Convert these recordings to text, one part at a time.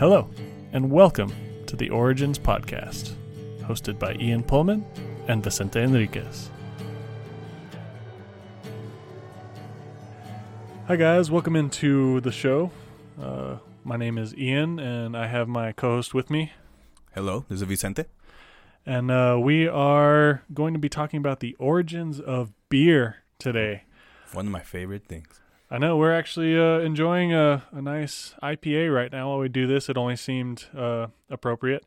Hello, and welcome to the Origins Podcast, hosted by Ian Pullman and Vicente Enriquez. Hi, guys, welcome into the show. Uh, my name is Ian, and I have my co host with me. Hello, this is Vicente. And uh, we are going to be talking about the origins of beer today. One of my favorite things. I know we're actually uh, enjoying a, a nice IPA right now while we do this. It only seemed uh, appropriate.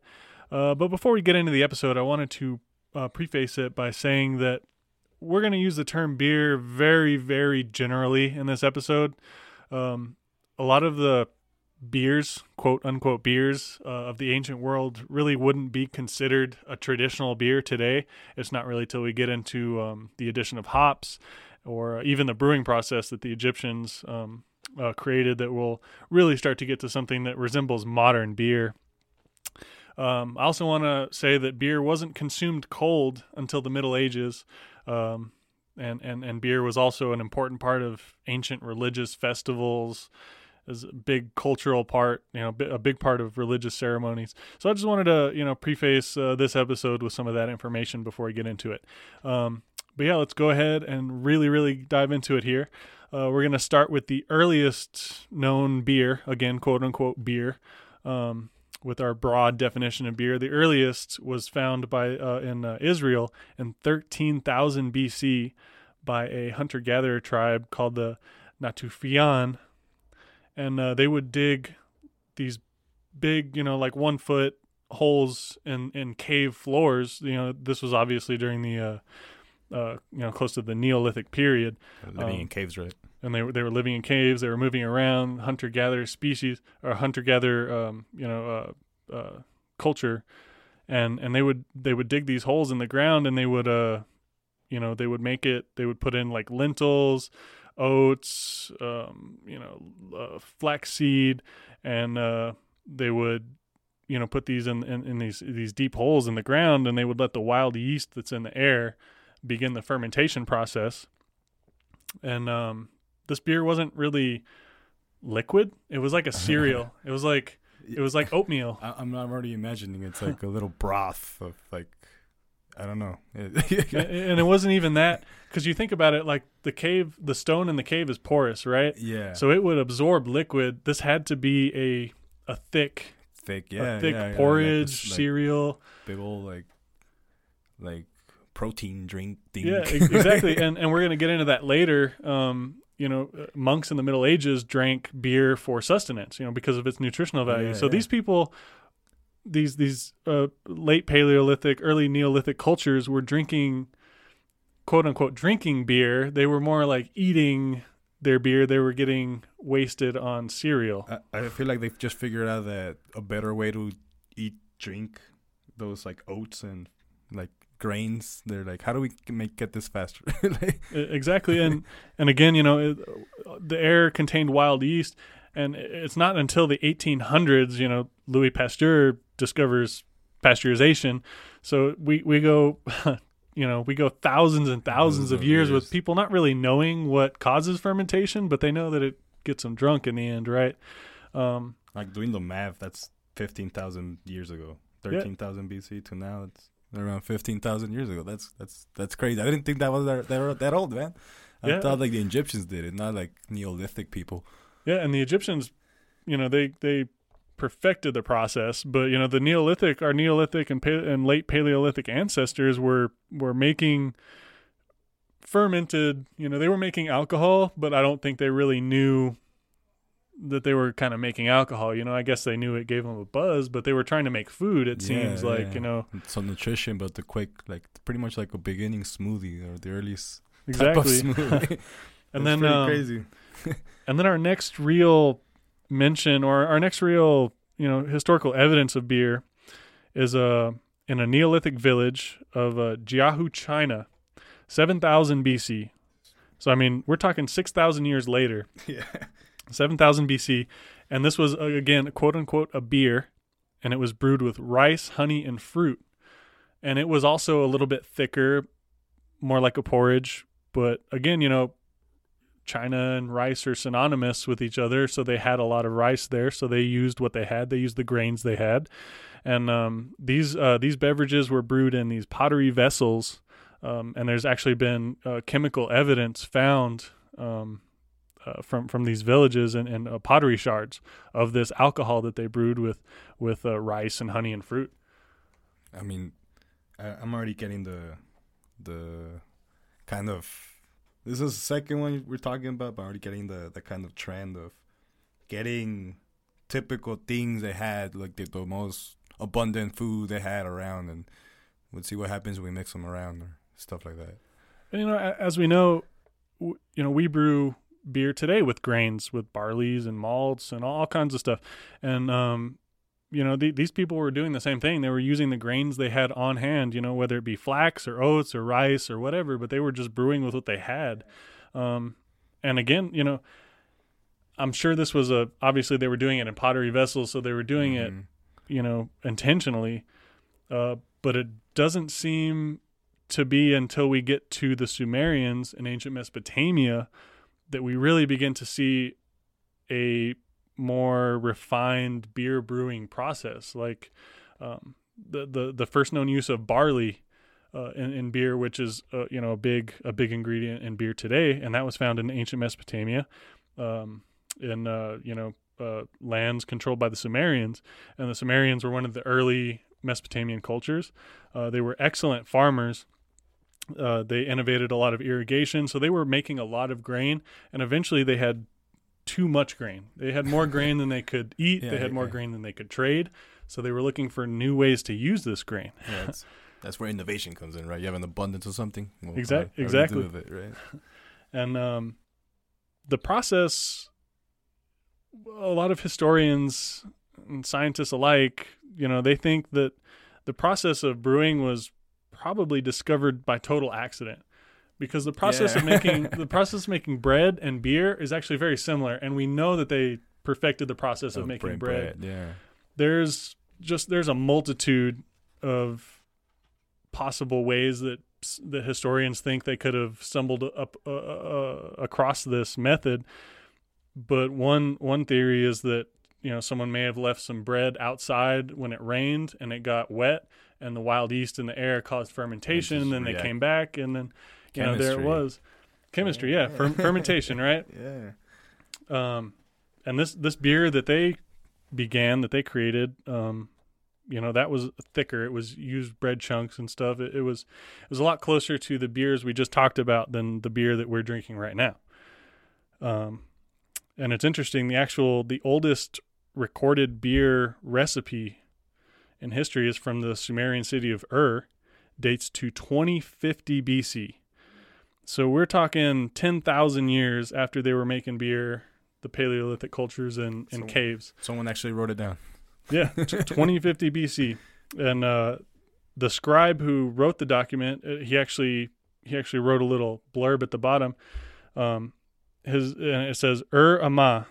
Uh, but before we get into the episode, I wanted to uh, preface it by saying that we're going to use the term beer very, very generally in this episode. Um, a lot of the beers, quote unquote beers uh, of the ancient world, really wouldn't be considered a traditional beer today. It's not really till we get into um, the addition of hops or even the brewing process that the Egyptians um, uh, created that will really start to get to something that resembles modern beer. Um, I also want to say that beer wasn't consumed cold until the Middle Ages. Um, and, and, and beer was also an important part of ancient religious festivals is a big cultural part, you know, a big part of religious ceremonies. So I just wanted to, you know, preface uh, this episode with some of that information before we get into it. Um, but yeah, let's go ahead and really, really dive into it here. Uh, we're going to start with the earliest known beer, again, quote unquote beer, um, with our broad definition of beer. The earliest was found by uh, in uh, Israel in 13,000 BC by a hunter gatherer tribe called the Natufian. And uh, they would dig these big, you know, like one foot holes in, in cave floors. You know, this was obviously during the uh, you know, close to the Neolithic period. Living um, in caves, right? And they were they were living in caves. They were moving around, hunter gatherer species or hunter gatherer, um, you know, uh, uh, culture, and and they would they would dig these holes in the ground, and they would uh, you know, they would make it. They would put in like lentils, oats, um, you know, uh, flaxseed, and uh, they would you know put these in, in, in these these deep holes in the ground, and they would let the wild yeast that's in the air begin the fermentation process. And um, this beer wasn't really liquid. It was like a cereal. it was like it was like oatmeal. I, am I'm already imagining it's like a little broth of like I don't know. and it wasn't even that because you think about it, like the cave, the stone in the cave is porous, right? Yeah. So it would absorb liquid. This had to be a a thick, thick, yeah, thick yeah, porridge yeah, like cereal. Big old like like protein drink thing. Yeah, exactly. and and we're gonna get into that later. Um, you know, uh, monks in the Middle Ages drank beer for sustenance. You know, because of its nutritional value. Yeah, so yeah. these people, these these uh, late Paleolithic, early Neolithic cultures were drinking, quote unquote, drinking beer. They were more like eating their beer. They were getting wasted on cereal. I, I feel like they've just figured out that a better way to eat drink those like oats and like grains. They're like, how do we make get this faster? like, exactly, and and again, you know, it, the air contained wild yeast, and it's not until the 1800s, you know, Louis Pasteur discovers pasteurization. So we we go. You know, we go thousands and thousands of years, years with people not really knowing what causes fermentation, but they know that it gets them drunk in the end, right? Um, like doing the math, that's fifteen thousand years ago, thirteen thousand yeah. BC to now. It's around fifteen thousand years ago. That's that's that's crazy. I didn't think that was that that, that old, man. I yeah. thought like the Egyptians did it, not like Neolithic people. Yeah, and the Egyptians, you know, they they perfected the process, but you know, the Neolithic, our Neolithic and and late Paleolithic ancestors were were making fermented. You know, they were making alcohol, but I don't think they really knew that they were kind of making alcohol. You know, I guess they knew it gave them a buzz, but they were trying to make food. It seems like yeah. you know some nutrition, but the quick, like pretty much like a beginning smoothie or the earliest exactly. type of smoothie. and then um, crazy. and then our next real mention, or our next real you know historical evidence of beer, is uh, in a Neolithic village of uh, Jiahu, China, seven thousand BC. So I mean, we're talking six thousand years later. Yeah. 7000 BC, and this was uh, again quote unquote a beer, and it was brewed with rice, honey, and fruit, and it was also a little bit thicker, more like a porridge. But again, you know, China and rice are synonymous with each other, so they had a lot of rice there. So they used what they had. They used the grains they had, and um, these uh, these beverages were brewed in these pottery vessels. Um, and there's actually been uh, chemical evidence found um, uh, from from these villages and, and uh, pottery shards of this alcohol that they brewed with with uh, rice and honey and fruit. I mean, I, I'm already getting the the kind of this is the second one we're talking about, but I'm already getting the the kind of trend of getting typical things they had, like the, the most abundant food they had around, and we'll see what happens when we mix them around or stuff like that. And, you know, as we know, you know, we brew beer today with grains, with barleys and malts and all kinds of stuff. And um, you know, the, these people were doing the same thing. They were using the grains they had on hand, you know, whether it be flax or oats or rice or whatever, but they were just brewing with what they had. Um, and again, you know, I'm sure this was a obviously they were doing it in pottery vessels, so they were doing mm-hmm. it, you know, intentionally. Uh, but it doesn't seem to be until we get to the Sumerians in ancient Mesopotamia that we really begin to see a more refined beer brewing process. Like um, the, the the first known use of barley uh, in, in, beer, which is uh, you know a big a big ingredient in beer today, and that was found in ancient Mesopotamia, um, in uh, you know uh, lands controlled by the Sumerians, and the Sumerians were one of the early Mesopotamian cultures. Uh, they were excellent farmers. Uh, they innovated a lot of irrigation, so they were making a lot of grain, and eventually they had too much grain. They had more grain than they could eat. Yeah, they had more grain than they could trade. So they were looking for new ways to use this grain. Yeah, that's, that's where innovation comes in, right? You have an abundance of something. Well, exactly. exactly. It, right? And um, the process, a lot of historians and scientists alike, you know, they think that the process of brewing was probably discovered by total accident because the process yeah. of making the process of making bread and beer is actually very similar, and we know that they perfected the process of, of making bread. bread. Yeah, there's just there's a multitude of possible ways that the historians think they could have stumbled up uh, uh, across this method. But one one theory is that you know someone may have left some bread outside when it rained and it got wet, and the wild yeast in the air caused fermentation. And then they came back, and then you know, there it was. Chemistry, yeah, yeah. Fer- fermentation, right? Yeah. Um, and this this beer that they began, that they created, um, you know, that was thicker. It was used bread chunks and stuff. It, it was it was a lot closer to the beers we just talked about than the beer that we're drinking right now. Um, and it's interesting. The actual the oldest recorded beer recipe in history is from the Sumerian city of Ur, dates to 2050 BC. So we're talking 10,000 years after they were making beer, the Paleolithic cultures in, in so, caves. Someone actually wrote it down. Yeah, 2050 BC. And uh, the scribe who wrote the document, uh, he actually he actually wrote a little blurb at the bottom. Um, his and it says Ur Amma.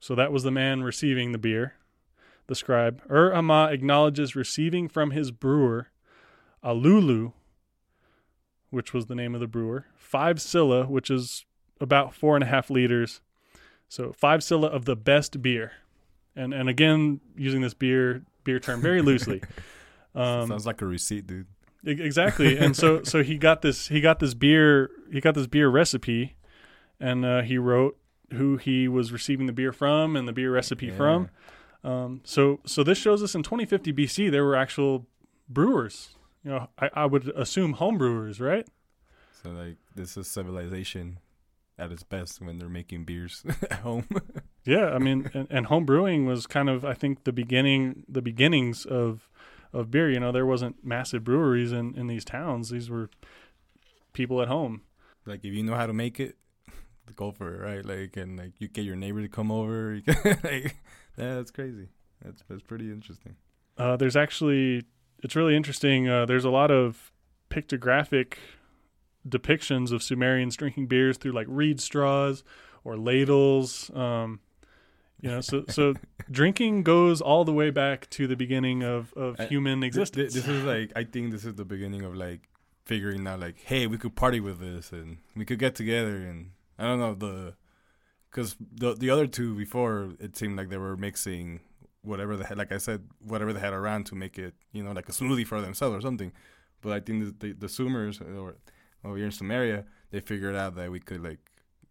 So that was the man receiving the beer. The scribe Ur Amma acknowledges receiving from his brewer Alulu, which was the name of the brewer, five sila, which is about four and a half liters. So five sila of the best beer, and and again using this beer beer term very loosely. Um, Sounds like a receipt, dude. Exactly, and so so he got this he got this beer he got this beer recipe, and uh, he wrote who he was receiving the beer from and the beer recipe yeah. from. Um, so so this shows us in 2050 BC there were actual brewers you know, I, I would assume homebrewers, right? So like this is civilization at its best when they're making beers at home. yeah, I mean, and, and home brewing was kind of I think the beginning the beginnings of of beer. You know, there wasn't massive breweries in in these towns. These were people at home. Like if you know how to make it, go for it, right? Like and like you get your neighbor to come over. like, yeah, that's crazy. That's that's pretty interesting. Uh, there's actually it's really interesting. Uh, there's a lot of pictographic depictions of Sumerians drinking beers through like reed straws or ladles. Um, you know, so so drinking goes all the way back to the beginning of of I, human existence. This, this is like I think this is the beginning of like figuring out like, hey, we could party with this and we could get together and I don't know the because the the other two before it seemed like they were mixing whatever they had, like I said, whatever they had around to make it, you know, like a smoothie for themselves or something. But I think the the, the Sumers or over here in Sumeria, they figured out that we could like,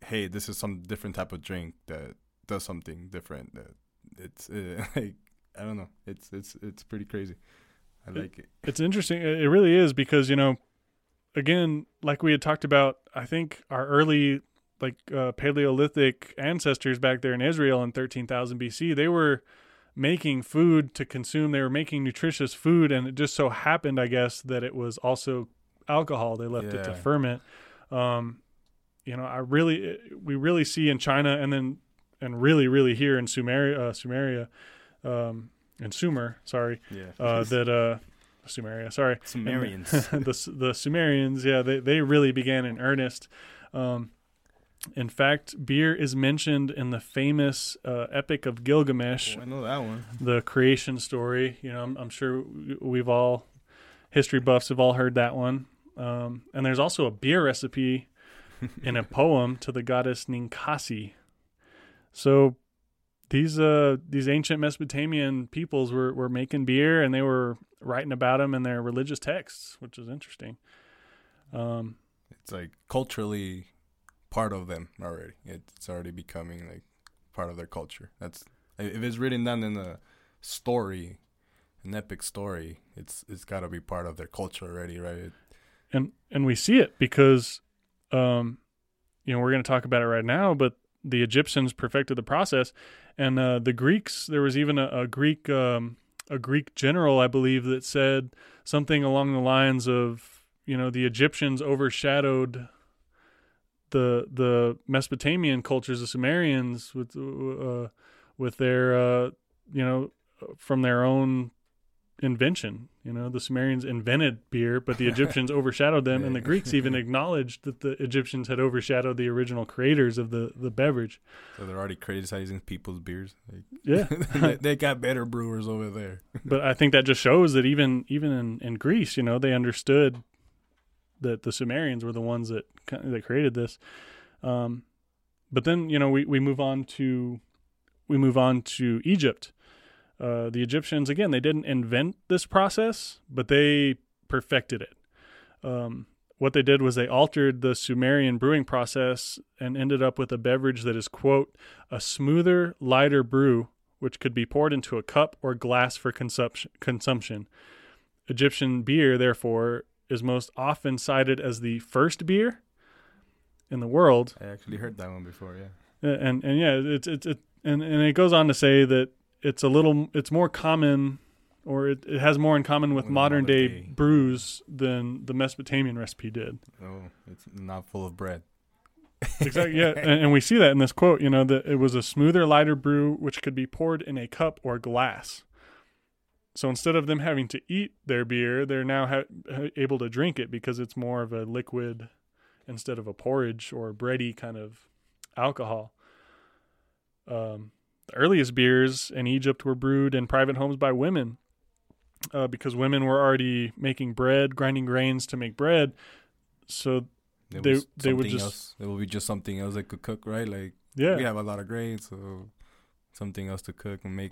hey, this is some different type of drink that does something different. That it's uh, like I don't know, it's it's it's pretty crazy. I like it. It's interesting. It really is because you know, again, like we had talked about, I think our early like uh, Paleolithic ancestors back there in Israel in 13,000 BC, they were making food to consume. They were making nutritious food, and it just so happened, I guess, that it was also alcohol. They left yeah. it to ferment. Um, you know, I really, we really see in China, and then, and really, really here in Sumeria, uh, Sumeria, um, in Sumer, sorry, yeah. uh, that uh, Sumeria, sorry, Sumerians, the the Sumerians, yeah, they they really began in earnest. Um, in fact, beer is mentioned in the famous uh, Epic of Gilgamesh. Oh, I know that one. The creation story. You know, I'm, I'm, sure we've all, history buffs have all heard that one. Um, and there's also a beer recipe in a poem to the goddess Ninkasi. So these uh these ancient Mesopotamian peoples were were making beer and they were writing about them in their religious texts, which is interesting. Um, it's like culturally part of them already. It's already becoming like part of their culture. That's if it's written down in a story, an epic story, it's it's got to be part of their culture already, right? And and we see it because, um, you know, we're going to talk about it right now, but the Egyptians perfected the process, and uh, the Greeks. There was even a, a Greek um, a Greek general, I believe, that said something along the lines of, you know, the Egyptians overshadowed the the Mesopotamian cultures, the Sumerians, with uh, with their uh, you know from their own invention. You know, the Sumerians invented beer, but the Egyptians overshadowed them, and the Greeks even acknowledged that the Egyptians had overshadowed the original creators of the the beverage. So they're already criticizing people's beers. Like, yeah, they, they, got better brewers over there. but I think that just shows that even even in, in Greece, you know, they understood that the Sumerians were the ones that that created this. Um, but then you know we, we move on to we move on to Egypt. Uh, the Egyptians again they didn't invent this process, but they perfected it. Um, what they did was they altered the Sumerian brewing process and ended up with a beverage that is quote a smoother, lighter brew, which could be poured into a cup or glass for consumption. Consumption. Egyptian beer, therefore, is most often cited as the first beer in the world. I actually heard that one before, yeah. And and yeah, it's it's it, and and it goes on to say that it's a little it's more common or it, it has more in common with, with modern, day, day, brews than the Mesopotamian recipe did. Oh, it's not full of bread. exactly. Yeah, and, and, we see that in this quote. You know that it was a smoother, lighter brew which could be poured in a cup or glass. So instead of them having to eat their beer, they're now ha- able to drink it because it's more of a liquid instead of a porridge or bready kind of alcohol. Um, the earliest beers in Egypt were brewed in private homes by women uh, because women were already making bread, grinding grains to make bread. So they they would just else. it would be just something else they could cook, right? Like yeah, we have a lot of grains, so something else to cook and make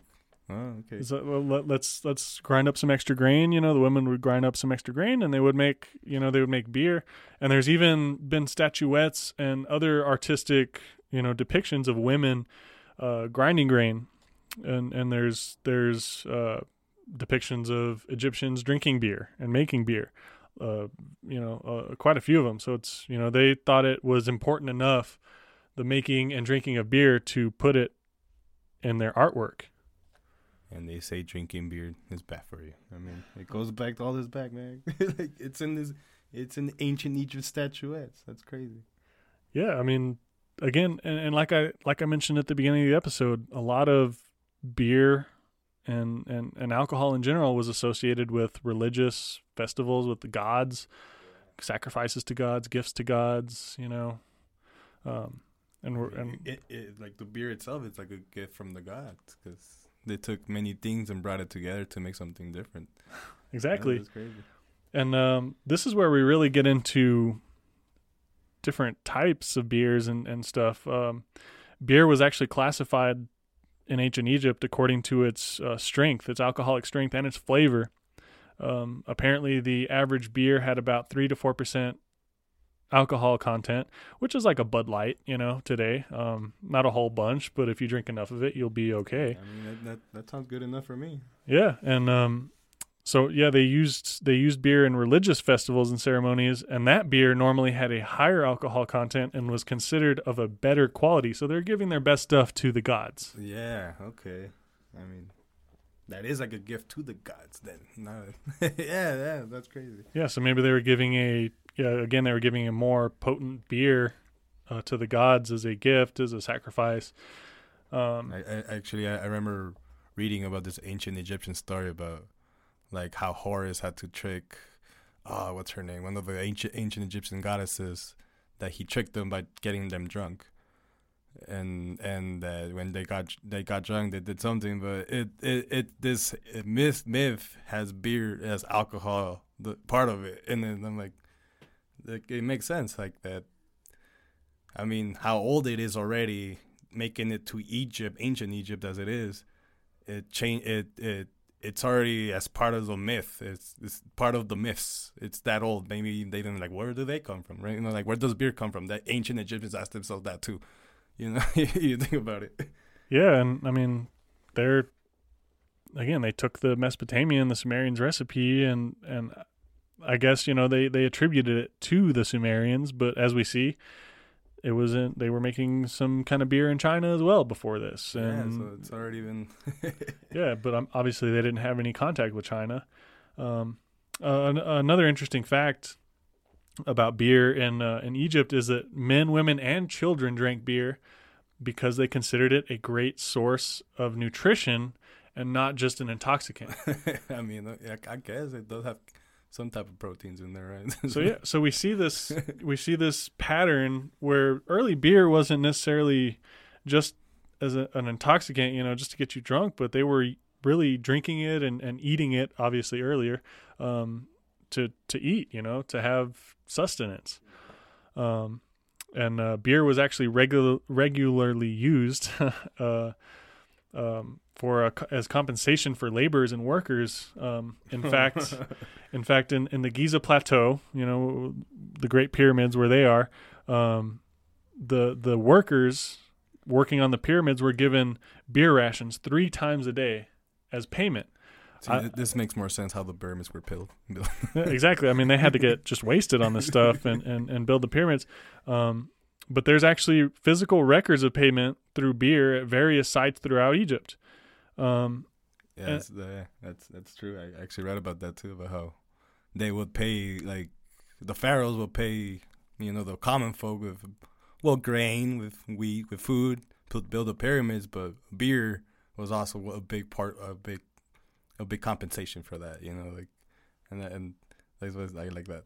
Oh, okay. So, well, let, let's let's grind up some extra grain. You know, the women would grind up some extra grain, and they would make you know they would make beer. And there's even been statuettes and other artistic you know depictions of women uh, grinding grain, and and there's there's uh, depictions of Egyptians drinking beer and making beer. Uh, you know, uh, quite a few of them. So it's you know they thought it was important enough, the making and drinking of beer, to put it in their artwork and they say drinking beer is bad for you. I mean, it goes back to all this back, man. like it's in this, it's in ancient Egypt statuettes. That's crazy. Yeah, I mean, again, and, and like I like I mentioned at the beginning of the episode, a lot of beer and and and alcohol in general was associated with religious festivals with the gods, sacrifices to gods, gifts to gods. You know, um, and we're and it, it, like the beer itself, it's like a gift from the gods because they took many things and brought it together to make something different. Exactly. And um, this is where we really get into different types of beers and and stuff. Um, beer was actually classified in ancient Egypt according to its uh, strength, its alcoholic strength, and its flavor. Um, apparently, the average beer had about three to four percent alcohol content, which is like a Bud Light, you know, today. Um, not a whole bunch, but if you drink enough of it, you'll be okay. I mean, that that, that sounds good enough for me. Yeah, and um, so yeah, they used they used beer in religious festivals and ceremonies, and that beer normally had a higher alcohol content and was considered of a better quality. So they're giving their best stuff to the gods. Yeah. Okay. I mean, that is like a gift to the gods. Then, no, yeah, yeah, that's crazy. Yeah. So maybe they were giving a yeah again they were giving a more potent beer uh, to the gods as a gift as a sacrifice. Um, I, I actually I, I remember reading about this ancient Egyptian story about like how Horus had to trick uh what's her name? One of the ancient ancient Egyptian goddesses that he tricked them by getting them drunk. And and when they got they got drunk they did something but it it, it this myth myth has beer as alcohol the part of it. And then I'm like like it makes sense like that I mean how old it is already making it to Egypt ancient Egypt as it is it change it it it's already as part of the myth. It's it's part of the myths. It's that old. Maybe they didn't like where do they come from, right? You know, like where does beer come from? That ancient Egyptians asked themselves that too. You know, you think about it. Yeah, and I mean, they're again they took the Mesopotamian, the Sumerians recipe, and and I guess you know they they attributed it to the Sumerians, but as we see, it wasn't they were making some kind of beer in China as well before this. And yeah, so it's already been. yeah, but um, obviously they didn't have any contact with China. Um, uh, an- another interesting fact about beer in uh, in Egypt is that men, women, and children drank beer because they considered it a great source of nutrition and not just an intoxicant. I mean, I guess it does have some type of proteins in there, right? so yeah, so we see this we see this pattern where early beer wasn't necessarily just as a, an intoxicant, you know, just to get you drunk, but they were really drinking it and, and eating it obviously earlier um, to to eat, you know, to have sustenance. Um, and uh, beer was actually regular regularly used uh, um, for a, as compensation for laborers and workers. Um, in fact, in fact, in, in the Giza Plateau, you know, the Great Pyramids where they are, um, the the workers working on the pyramids were given beer rations three times a day as payment. See, I, this makes more sense how the pyramids were built. exactly. I mean, they had to get just wasted on this stuff and, and, and build the pyramids. Um, but there's actually physical records of payment through beer at various sites throughout Egypt. Um, yeah, that's, the, that's that's true. I actually read about that too, about how they would pay like the pharaohs would pay you know the common folk with well grain, with wheat, with food to build the pyramids, but beer was also a big part, a big a big compensation for that. You know, like and that, and that's what I like that.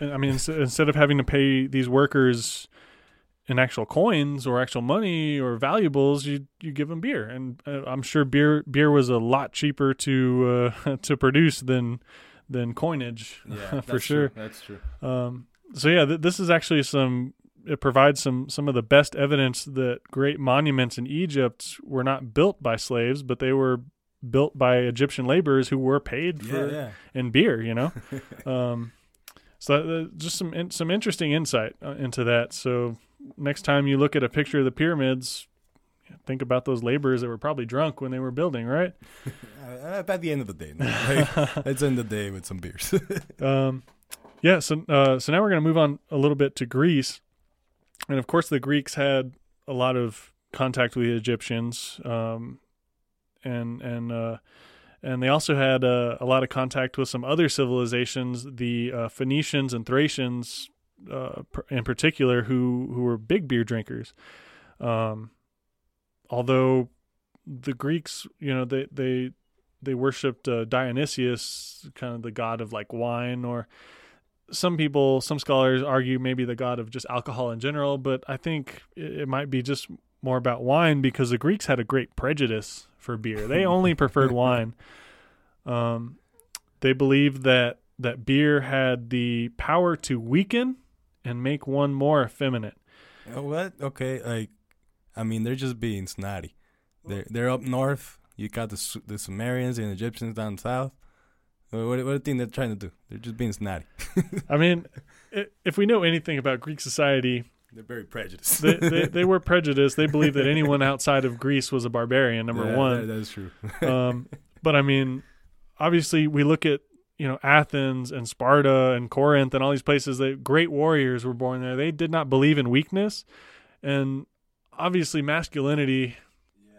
I mean, instead of having to pay these workers in actual coins or actual money or valuables, you you give them beer, and uh, I'm sure beer beer was a lot cheaper to uh, to produce than than coinage. Yeah, for sure. True. That's true. Um, so yeah, th- this is actually some. It provides some some of the best evidence that great monuments in Egypt were not built by slaves, but they were built by Egyptian laborers who were paid for yeah, in beer. You know, um, so uh, just some in, some interesting insight uh, into that. So next time you look at a picture of the pyramids, think about those laborers that were probably drunk when they were building, right? by the end of the day, like, let's end the day with some beers. um, yeah. So, uh, so now we're going to move on a little bit to Greece, and of course, the Greeks had a lot of contact with the Egyptians, um, and and uh, and they also had uh, a lot of contact with some other civilizations, the uh, Phoenicians and Thracians uh, in particular who who were big beer drinkers. Um, although the Greeks, you know, they they they worshipped uh, Dionysius, kind of the god of like wine, or some people, some scholars argue maybe the god of just alcohol in general. But I think it, it might be just more about wine because the Greeks had a great prejudice for beer. They only preferred wine. Um, they believed that that beer had the power to weaken and make one more effeminate. What? Okay, like, I mean, they're just being snotty. They're they're up north. You got the the Sumerians and Egyptians down south. What what, do you think they're trying to do? They're just being snotty. I mean, if we know anything about Greek society, they're very prejudiced. they, they, they, were prejudiced. They believed that anyone outside of Greece was a barbarian. Number yeah, one, that, that's true. um, but I mean, obviously, we look at you know Athens and Sparta and Corinth and all these places. That great warriors were born there. They did not believe in weakness, and obviously, masculinity.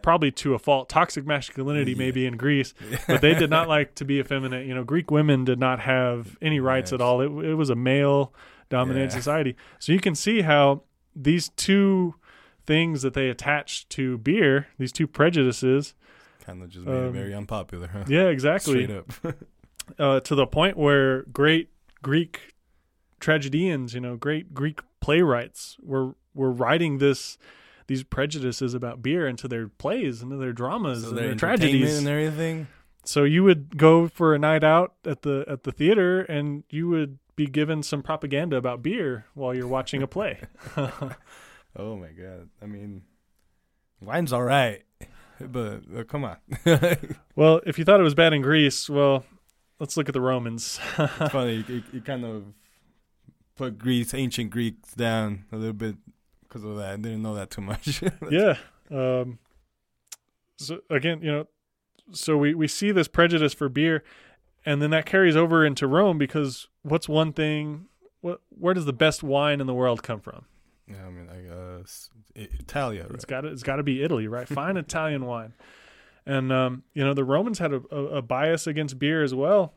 Probably to a fault, toxic masculinity Yeah. maybe in Greece, but they did not like to be effeminate. You know, Greek women did not have any rights at all. It, it was a male dominated Yeah. society. So you can see how these two things that they attached to beer, these two prejudices, kind of just made it Um, very unpopular, huh? yeah, exactly, Straight up. uh, to the point where great Greek tragedians, you know, great Greek playwrights were were writing this these prejudices about beer into their plays, into their dramas, so and their their tragedies. and everything. so you would go for a night out at the at the theater, and you would be given some propaganda about beer while you're watching a play. Oh my god! I mean, wine's all right, but uh, come on. well, if you thought it was bad in Greece, well, let's look at the Romans. it's funny. You, you kind of put Greece, ancient Greeks, down a little bit because of that. I didn't know that too much. yeah. Um, so again, you know, so we we see this prejudice for beer, and then that carries over into Rome because what's one thing? What where does the best wine in the world come from? yeah, I mean, I- Italia, right? It's got it's got to be Italy, right? Fine Italian wine, and um, you know the Romans had a, a, a bias against beer as well.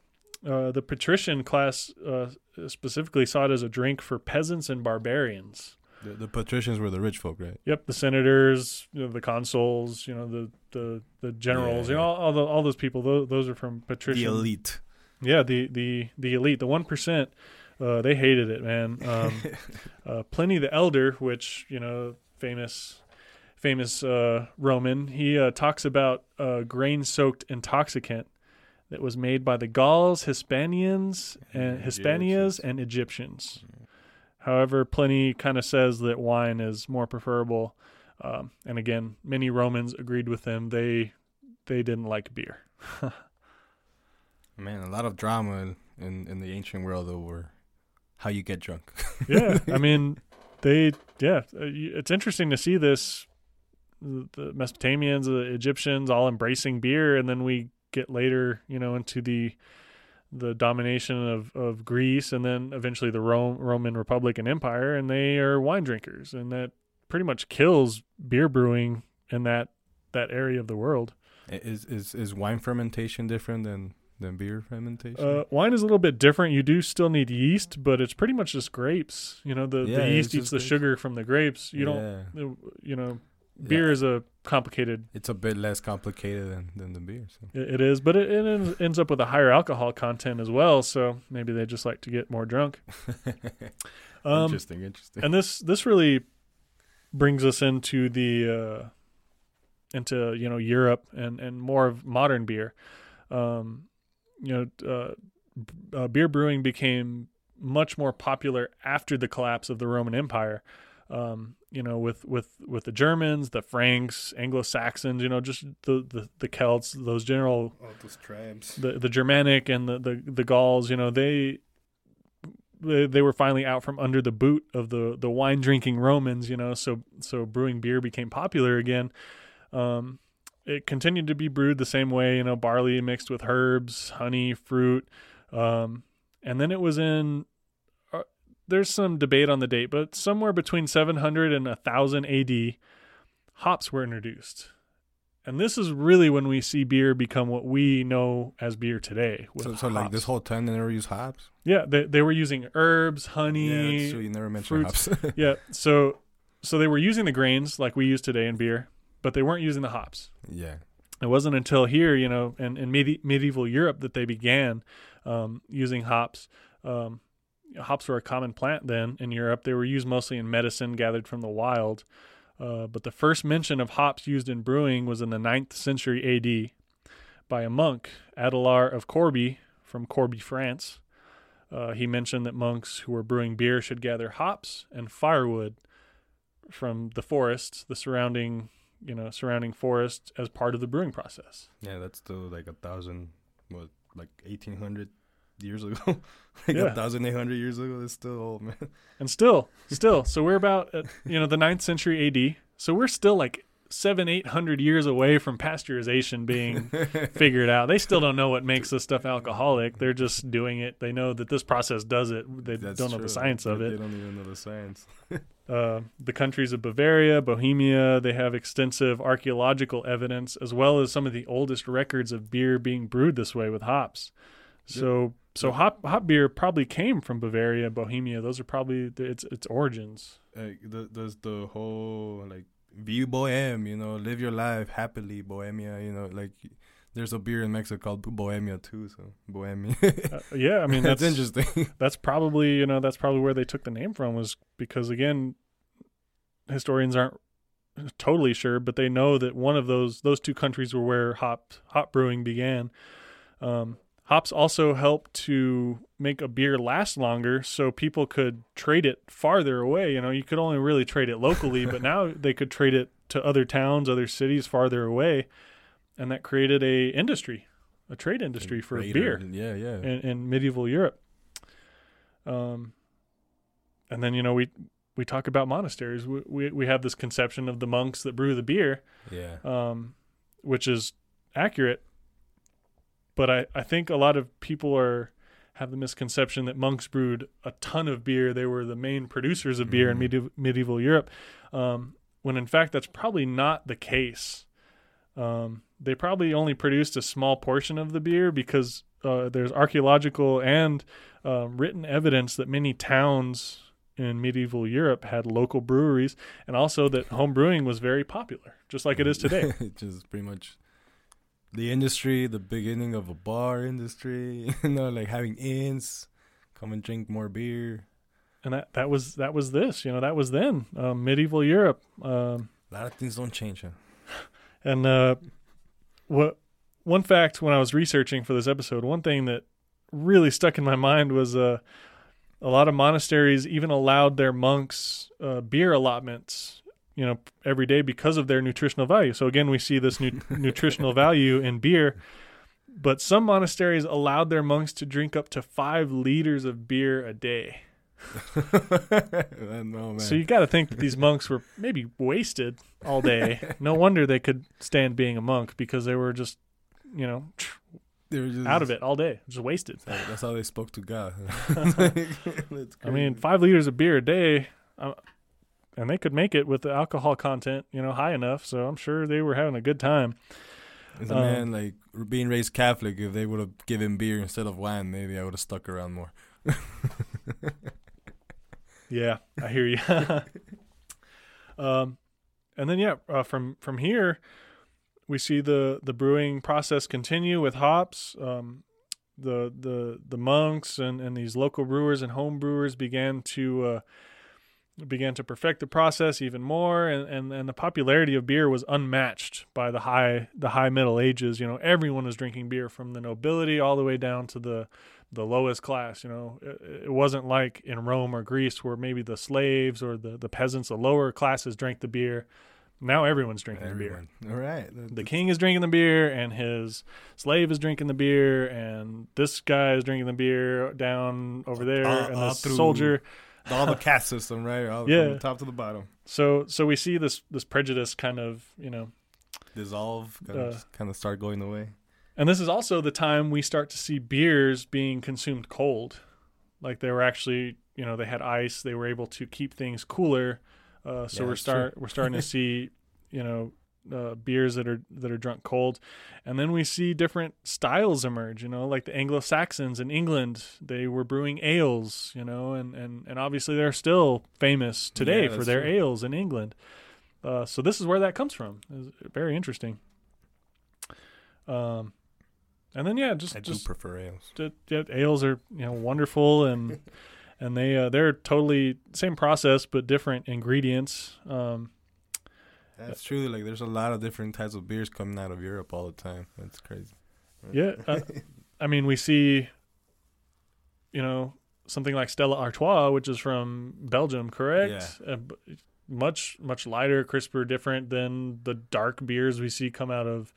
Uh, the patrician class uh, specifically saw it as a drink for peasants and barbarians. The, the patricians were the rich folk, right? Yep, the senators, you know, the consuls, you know, the the, the generals, Yeah, you know, all, all, the, all those people. Those, those are from patrician. The elite. Yeah, the the the elite, the one percent. Uh, they hated it, man. Um, uh, Pliny the Elder, which you know, famous famous uh, Roman, he uh, talks about a grain-soaked intoxicant that was made by the Gauls, Hispanians, and Hispanias, and Egyptians. However, Pliny kind of says that wine is more preferable. Um, and again, many Romans agreed with him. They they didn't like beer. Man, a lot of drama in in the ancient world over how you get drunk. yeah, I mean, they yeah, uh, it's interesting to see this the Mesopotamians, the Egyptians all embracing beer and then we get later, you know, into the the domination of, of Greece and then eventually the Rome, Roman Republic and Empire and they are wine drinkers and that pretty much kills beer brewing in that that area of the world. is is is wine fermentation different than than beer fermentation? Uh, wine is a little bit different. You do still need yeast, but it's pretty much just grapes. You know, the, Yeah, the yeast eats the grapes. sugar from the grapes. You don't Yeah. you know beer Yeah. is a complicated It's a bit less complicated than, than the beer. So. it it is but it, it ends- up with a higher alcohol content as well so maybe they just like to get more drunk um, interesting, interesting. and this this really brings us into the uh into you know Europe and and more of modern beer um you know uh, b- uh beer brewing became much more popular after the collapse of the Roman Empire um you know with with with the Germans the Franks Anglo-Saxons you know just the the, the Celts those general All those tribes. the the Germanic and the the, the Gauls, you know, they, they they were finally out from under the boot of the the wine drinking Romans, you know, so so brewing beer became popular again. Um, it continued to be brewed the same way, you know, barley mixed with herbs, honey, fruit, um, and then it was in. There's some debate on the date, but somewhere between 700 and 1000 AD, hops were introduced. And this is really when we see beer become what we know as beer today. So, so like this whole time they never use hops. yeah, they they were using herbs, honey. that's true. You never mentioned fruits. hops. Yeah, so so they were using the grains like we use today in beer, but they weren't using the hops. yeah, It wasn't until here, you know, in, in medi- medieval Europe that they began um, using hops. Um, hops were a common plant then in Europe. They were used mostly in medicine gathered from the wild. Uh, but the first mention of hops used in brewing was in the 9th century AD by a monk, Adalard of Corbie from Corbie, France. Uh, he mentioned that monks who were brewing beer should gather hops and firewood from the forest, the surrounding, you know, surrounding forest as part of the brewing process. Yeah, that's still like a thousand, what, like eighteen hundred years ago, like Yeah. a thousand eight hundred years ago. It's still old, man. And still, still, so we're about at, you know the ninth century AD. So we're still like seven, eight hundred years away from pasteurization being figured out. They still don't know what makes this stuff alcoholic. They're just doing it. They know that this process does it. They That's don't know true. the science of They- it. They don't even know the science. uh, the countries of Bavaria, Bohemia, they have extensive archaeological evidence as well as some of the oldest records of beer being brewed this way with hops. So, so hop hop beer probably came from Bavaria, Bohemia. Those are probably the, its its origins. Like, the, there's the whole like view bohem, you know, live your life happily, bohemia. You know, like there's a beer in Mexico called bohemia too. So bohemia. Uh, yeah, I mean that's that's interesting. that's probably you know that's probably where they took the name from was because again, historians aren't totally sure, but they know that one of those those two countries were where hop hop brewing began. Um, hops also help to make a beer last longer, so people could trade it farther away. You know, you could only really trade it locally, but now they could trade it to other towns, other cities farther away, and that created a industry, a trade industry for Raider, beer Yeah, yeah. in, in medieval Europe. Um, and then you know we we talk about monasteries. We, we we have this conception of the monks that brew the beer, yeah. um, which is accurate. But I, I think a lot of people are have the misconception that monks brewed a ton of beer. They were the main producers of beer in Mhm. medieval, medieval Europe, um, when in fact that's probably not the case. Um, they probably only produced a small portion of the beer because uh, there's archaeological and um, written evidence that many towns in medieval Europe had local breweries, and also that home brewing was very popular, just like it is today. Which is pretty much the industry, the beginning of a bar industry. you know, like having inns, come and drink more beer. and that that was that was this you know that was then um, medieval Europe um, A lot of things don't change. Huh? and uh, what one fact when I was researching for this episode one thing that really stuck in my mind was uh, a lot of monasteries even allowed their monks uh, beer allotments you know every day because of their nutritional value so again we see this nu- nutritional value in beer but some monasteries allowed their monks to drink up to five liters of beer a day no man. So you got to think that these monks were maybe wasted all day. no wonder they could stand being a monk because they were just, you know, they were just out of it all day, just wasted. That's how they spoke to God. I mean, five liters of beer a day, uh, and they could make it with the alcohol content, you know, high enough. So I'm sure they were having a good time. As a um, man like being raised Catholic, if they would have given beer instead of wine, maybe I would have stuck around more. Yeah, I hear you. um, and then yeah, uh, from from here, we see the the brewing process continue with hops. Um, the the the monks and, and these local brewers and home brewers began to uh, began to perfect the process even more, and, and, and the popularity of beer was unmatched by the high the high Middle Ages. You know, everyone was drinking beer from the nobility all the way down to the the lowest class. You know, it, it wasn't like in Rome or Greece where maybe the slaves or the, the peasants, the lower classes, drank the beer. Now everyone's drinking the beer. Everyone. All right. The king is drinking the beer, and his slave is drinking the beer, and this guy is drinking the beer down over there, All- and all this through- soldier. All the caste system, right? All, Yeah. From the top to the bottom. So, so we see this this prejudice kind of, you know, Dissolve, kind, Uh, of, kind of start going away. And this is also the time we start to see beers being consumed cold. Like they were actually, you know, they had ice. They were able to keep things cooler. Uh, so Yeah, we're start we're starting to see, you know, uh, beers that are that are drunk cold, and then we see different styles emerge. You know, like the Anglo Saxons in England, they were brewing ales. You know, and and and obviously they're still famous today Yeah, for their true. ales in England. Uh, so this is where that comes from. It's very interesting. Um, and then yeah, just I do prefer ales. ju- ju- ales are you know wonderful and and they uh, they're totally same process but different ingredients. Um, That's true. Like, there's a lot of different types of beers coming out of Europe all the time. That's crazy. yeah, uh, I mean we see you know, something like Stella Artois, which is from Belgium, correct? Yeah. Uh, much much lighter, crisper, different than the dark beers we see come out of,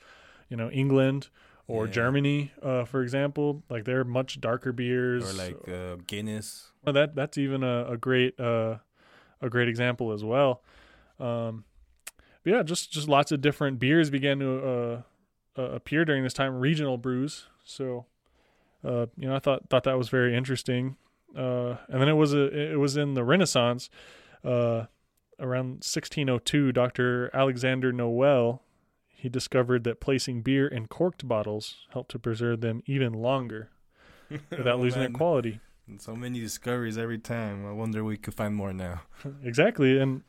you know, England or Yeah. Germany, uh, for example. Like they're much darker beers. Or like uh, Guinness. Well, that that's even a, a great uh, a great example as well. Um, yeah, just just lots of different beers began to uh, uh, appear during this time. Regional brews. So, uh, you know, I thought thought that was very interesting. Uh, and then it was a it was in the Renaissance, uh, around 1602. Dr. Alexander Nowell he discovered that placing beer in corked bottles helped to preserve them even longer without Oh, losing their man. quality. So many discoveries every time. I wonder we could find more now. exactly and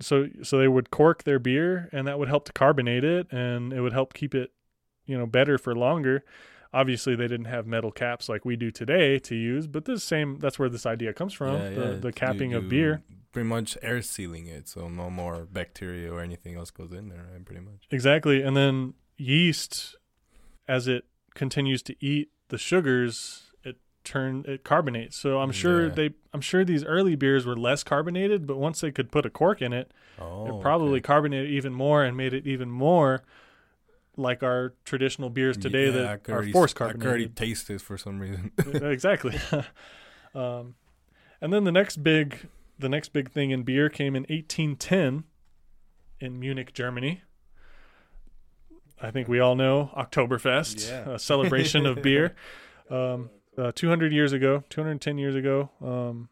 so so they would cork their beer and that would help to carbonate it and it would help keep it you know better for longer obviously they didn't have metal caps like we do today to use but this same that's where this idea comes from Yeah, the, yeah. the You- capping of beer Pretty much air sealing it, so no more bacteria or anything else goes in there. Right? Pretty much. exactly and then yeast as it continues to eat the sugars turn it carbonates so i'm sure Yeah. they i'm sure these early beers were less carbonated but once they could put a cork in it Oh, it probably okay. carbonated even more and made it even more like our traditional beers today Yeah, that are already- force I could already carbonated. taste this for some reason. exactly. um, and then the next big, the next big thing in beer came in 1810 in Munich, Germany. I think we all know Oktoberfest, Yeah. a celebration of beer. Um, uh, 200 years ago, 210 years ago, um,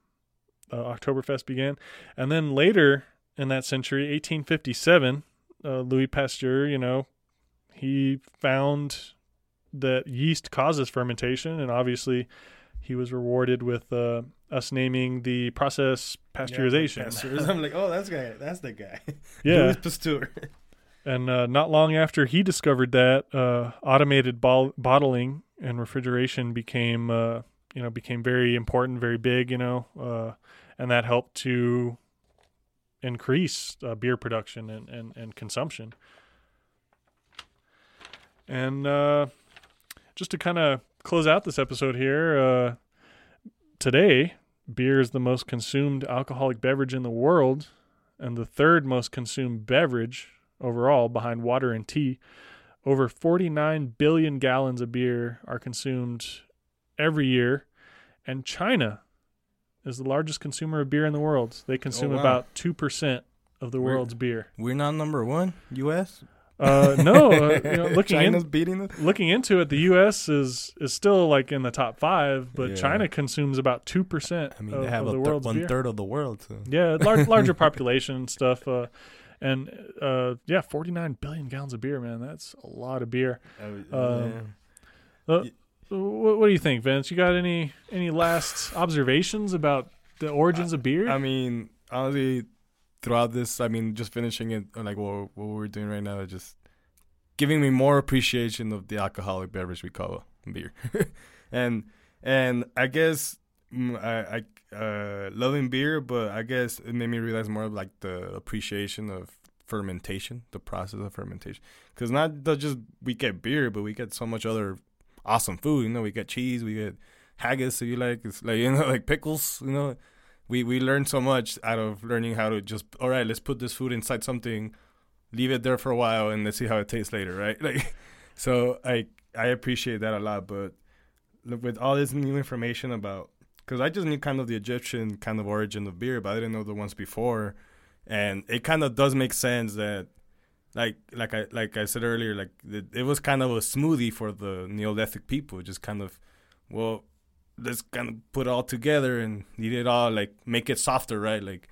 uh, Oktoberfest began. And then later in that century, 1857, uh, Louis Pasteur, you know, he found that yeast causes fermentation, and obviously he was rewarded with uh, us naming the process pasteurization. Pasteurization. I'm like, oh, that's guy. That's the guy. yeah, Louis Pasteur. And uh, not long after he discovered that, uh, automated ball- bottling and refrigeration became, uh, you know, became very important, very big. You know, uh, and that helped to increase uh, beer production and, and, and consumption. And uh, just to kind of close out this episode here, today beer is the most consumed alcoholic beverage in the world, and the third most consumed beverage overall behind water and tea. Over 49 billion gallons of beer are consumed every year, and China is the largest consumer of beer in the world. They consume wow. about 2% of the We're- world's beer. We're not number one, U.S. Uh, no, uh, you know, looking in, beating us. looking into it, the U.S. is is still like in the top five, but Yeah. China consumes about two percent I mean, of, they have a the one beer. third of the world. So. Yeah, lar- larger population and stuff. Uh, and uh, yeah, 49 billion gallons of beer, man. That's a lot of beer. Um, Uh, what, what do you think, Vince? You got any any last observations about the origins of beer? I mean, honestly, throughout this, I mean, just finishing it, uh, like what, what we're doing right now, just giving me more appreciation of the alcoholic beverage we call beer, and and I guess I, I uh, loving beer, but I guess it made me realize more of like the appreciation of fermentation, the process of fermentation, because not just we get beer, but we get so much other awesome food. You know, we get cheese, we get haggis, if you like, it's like you know, like pickles, you know. We we learn so much out of learning how to just all right let's put this food inside something leave it there for a while and let's see how it tastes later right? Like so i i appreciate that a lot but with all this new information about because i just knew kind of the egyptian kind of origin of beer but i didn't know the ones before. And it kind of does make sense that like like i like i said earlier like it, it was kind of a smoothie for the neolithic people just kind of well let's kind of put it all together and eat it all like make it softer right? Like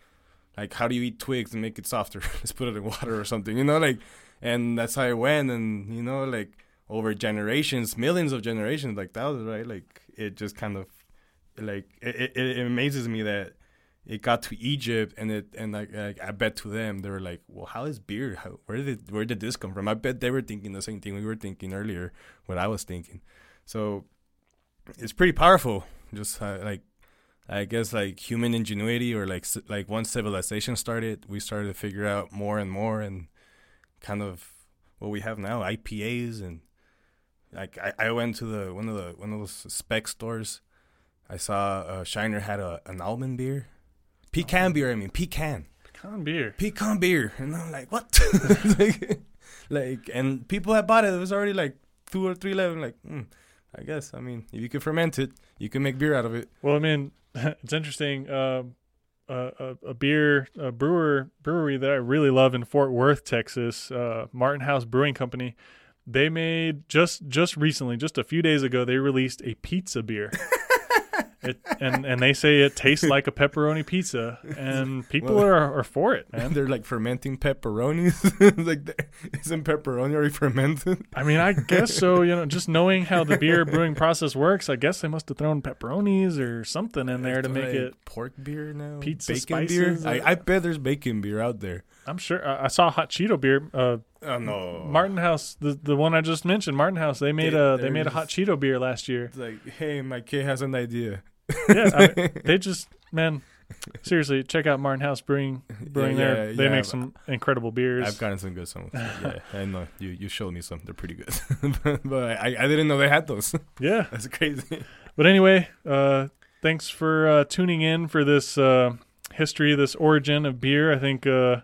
like how do you eat twigs and make it softer? Let's put it in water or something you know like and that's how it went. And you know like over generations millions of generations like thousands right? Like it just kind of like it, it, it amazes me that it got to Egypt and it and like, like I bet to them they were like well how is beer how, where did where did this come from I bet they were thinking the same thing we were thinking earlier what I was thinking so it's pretty powerful. Just uh, like I guess like human ingenuity or like like once civilization started, we started to figure out more and more and kind of what we have now, IPAs and like I, I went to the one of the one of those spec stores. I saw uh, Shiner had a an almond beer, pecan beer. I mean pecan. Pecan beer. Pecan beer, and I'm like, what? like, like, and people had bought it, it was already like two or three left. I'm like, mm, I guess. I mean, if you can ferment it, you can make beer out of it. Well, I mean, it's interesting. Uh, a, a beer a brewer brewery that I really love in Fort Worth, Texas, uh, Martin House Brewing Company. They made just just recently, just a few days ago, they released a pizza beer. It, and and they say it tastes like a pepperoni pizza, and people well, are, are for it, man. They're like fermenting pepperonis. like, isn't pepperoni already fermented? I mean, I guess so. You know, just knowing how the beer brewing process works, I guess they must have thrown pepperonis or something in there to make like it pork beer now. Pizza bacon beer. I, I, bet there's bacon beer out there. I'm sure. I, I saw hot Cheeto beer. Uh, oh no, Martin House, the the one I just mentioned, Martin House. They made a they made a hot Cheeto beer last year. It's like, hey, my kid has an idea yeah, I mean, they just man, seriously, check out Martin House Brewing. Brewing yeah, there, they yeah, make some incredible beers. I've gotten some good ones. yeah, I know you you showed me some. They're pretty good, but I I didn't know they had those. Yeah, that's crazy. But anyway, uh, thanks for uh, tuning in for this uh, history, this origin of beer. I think uh,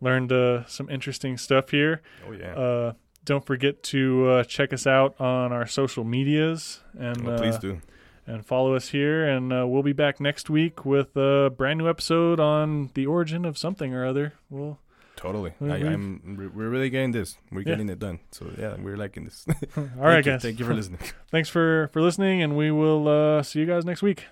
learned uh, some interesting stuff here. Oh yeah. Uh, don't forget to uh, check us out on our social medias and oh, please do and follow us here. And uh, we'll be back next week with a brand new episode on the origin of something or other. We'll totally. I, am We're really getting this. We're yeah. getting it done. So yeah, we're liking this. All right, you, guys. Thank you for listening. Thanks for for listening, and we will uh, see you guys next week.